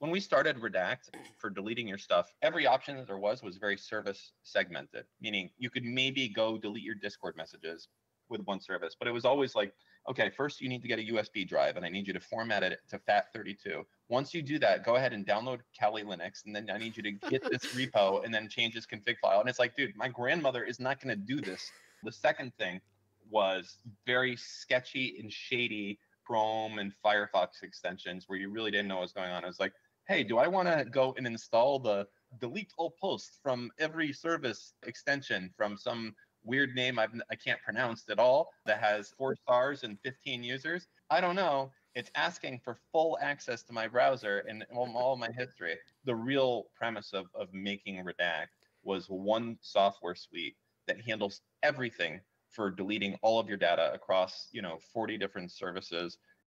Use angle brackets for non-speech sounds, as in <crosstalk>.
when we started Redact for deleting your stuff, every option that there was was very service segmented, meaning you could maybe go delete your Discord messages with one service, but it was always like, okay, first you need to get a USB drive and I need you to format it to FAT32. Once you do that, go ahead and download Kali Linux, and then I need you to get this <laughs> repo and then change this config file. And it's like, dude, my grandmother is not going to do this. The second thing was very sketchy and shady Chrome and Firefox extensions where you really didn't know what was going on. It was like, hey, do I want to go and install the delete all posts from every service extension from some weird name I've, I can't pronounce at all that has four stars and 15 users? I don't know. It's asking for full access to my browser and all my history. The real premise of, of making Redact was one software suite that handles everything for deleting all of your data across you know 40 different services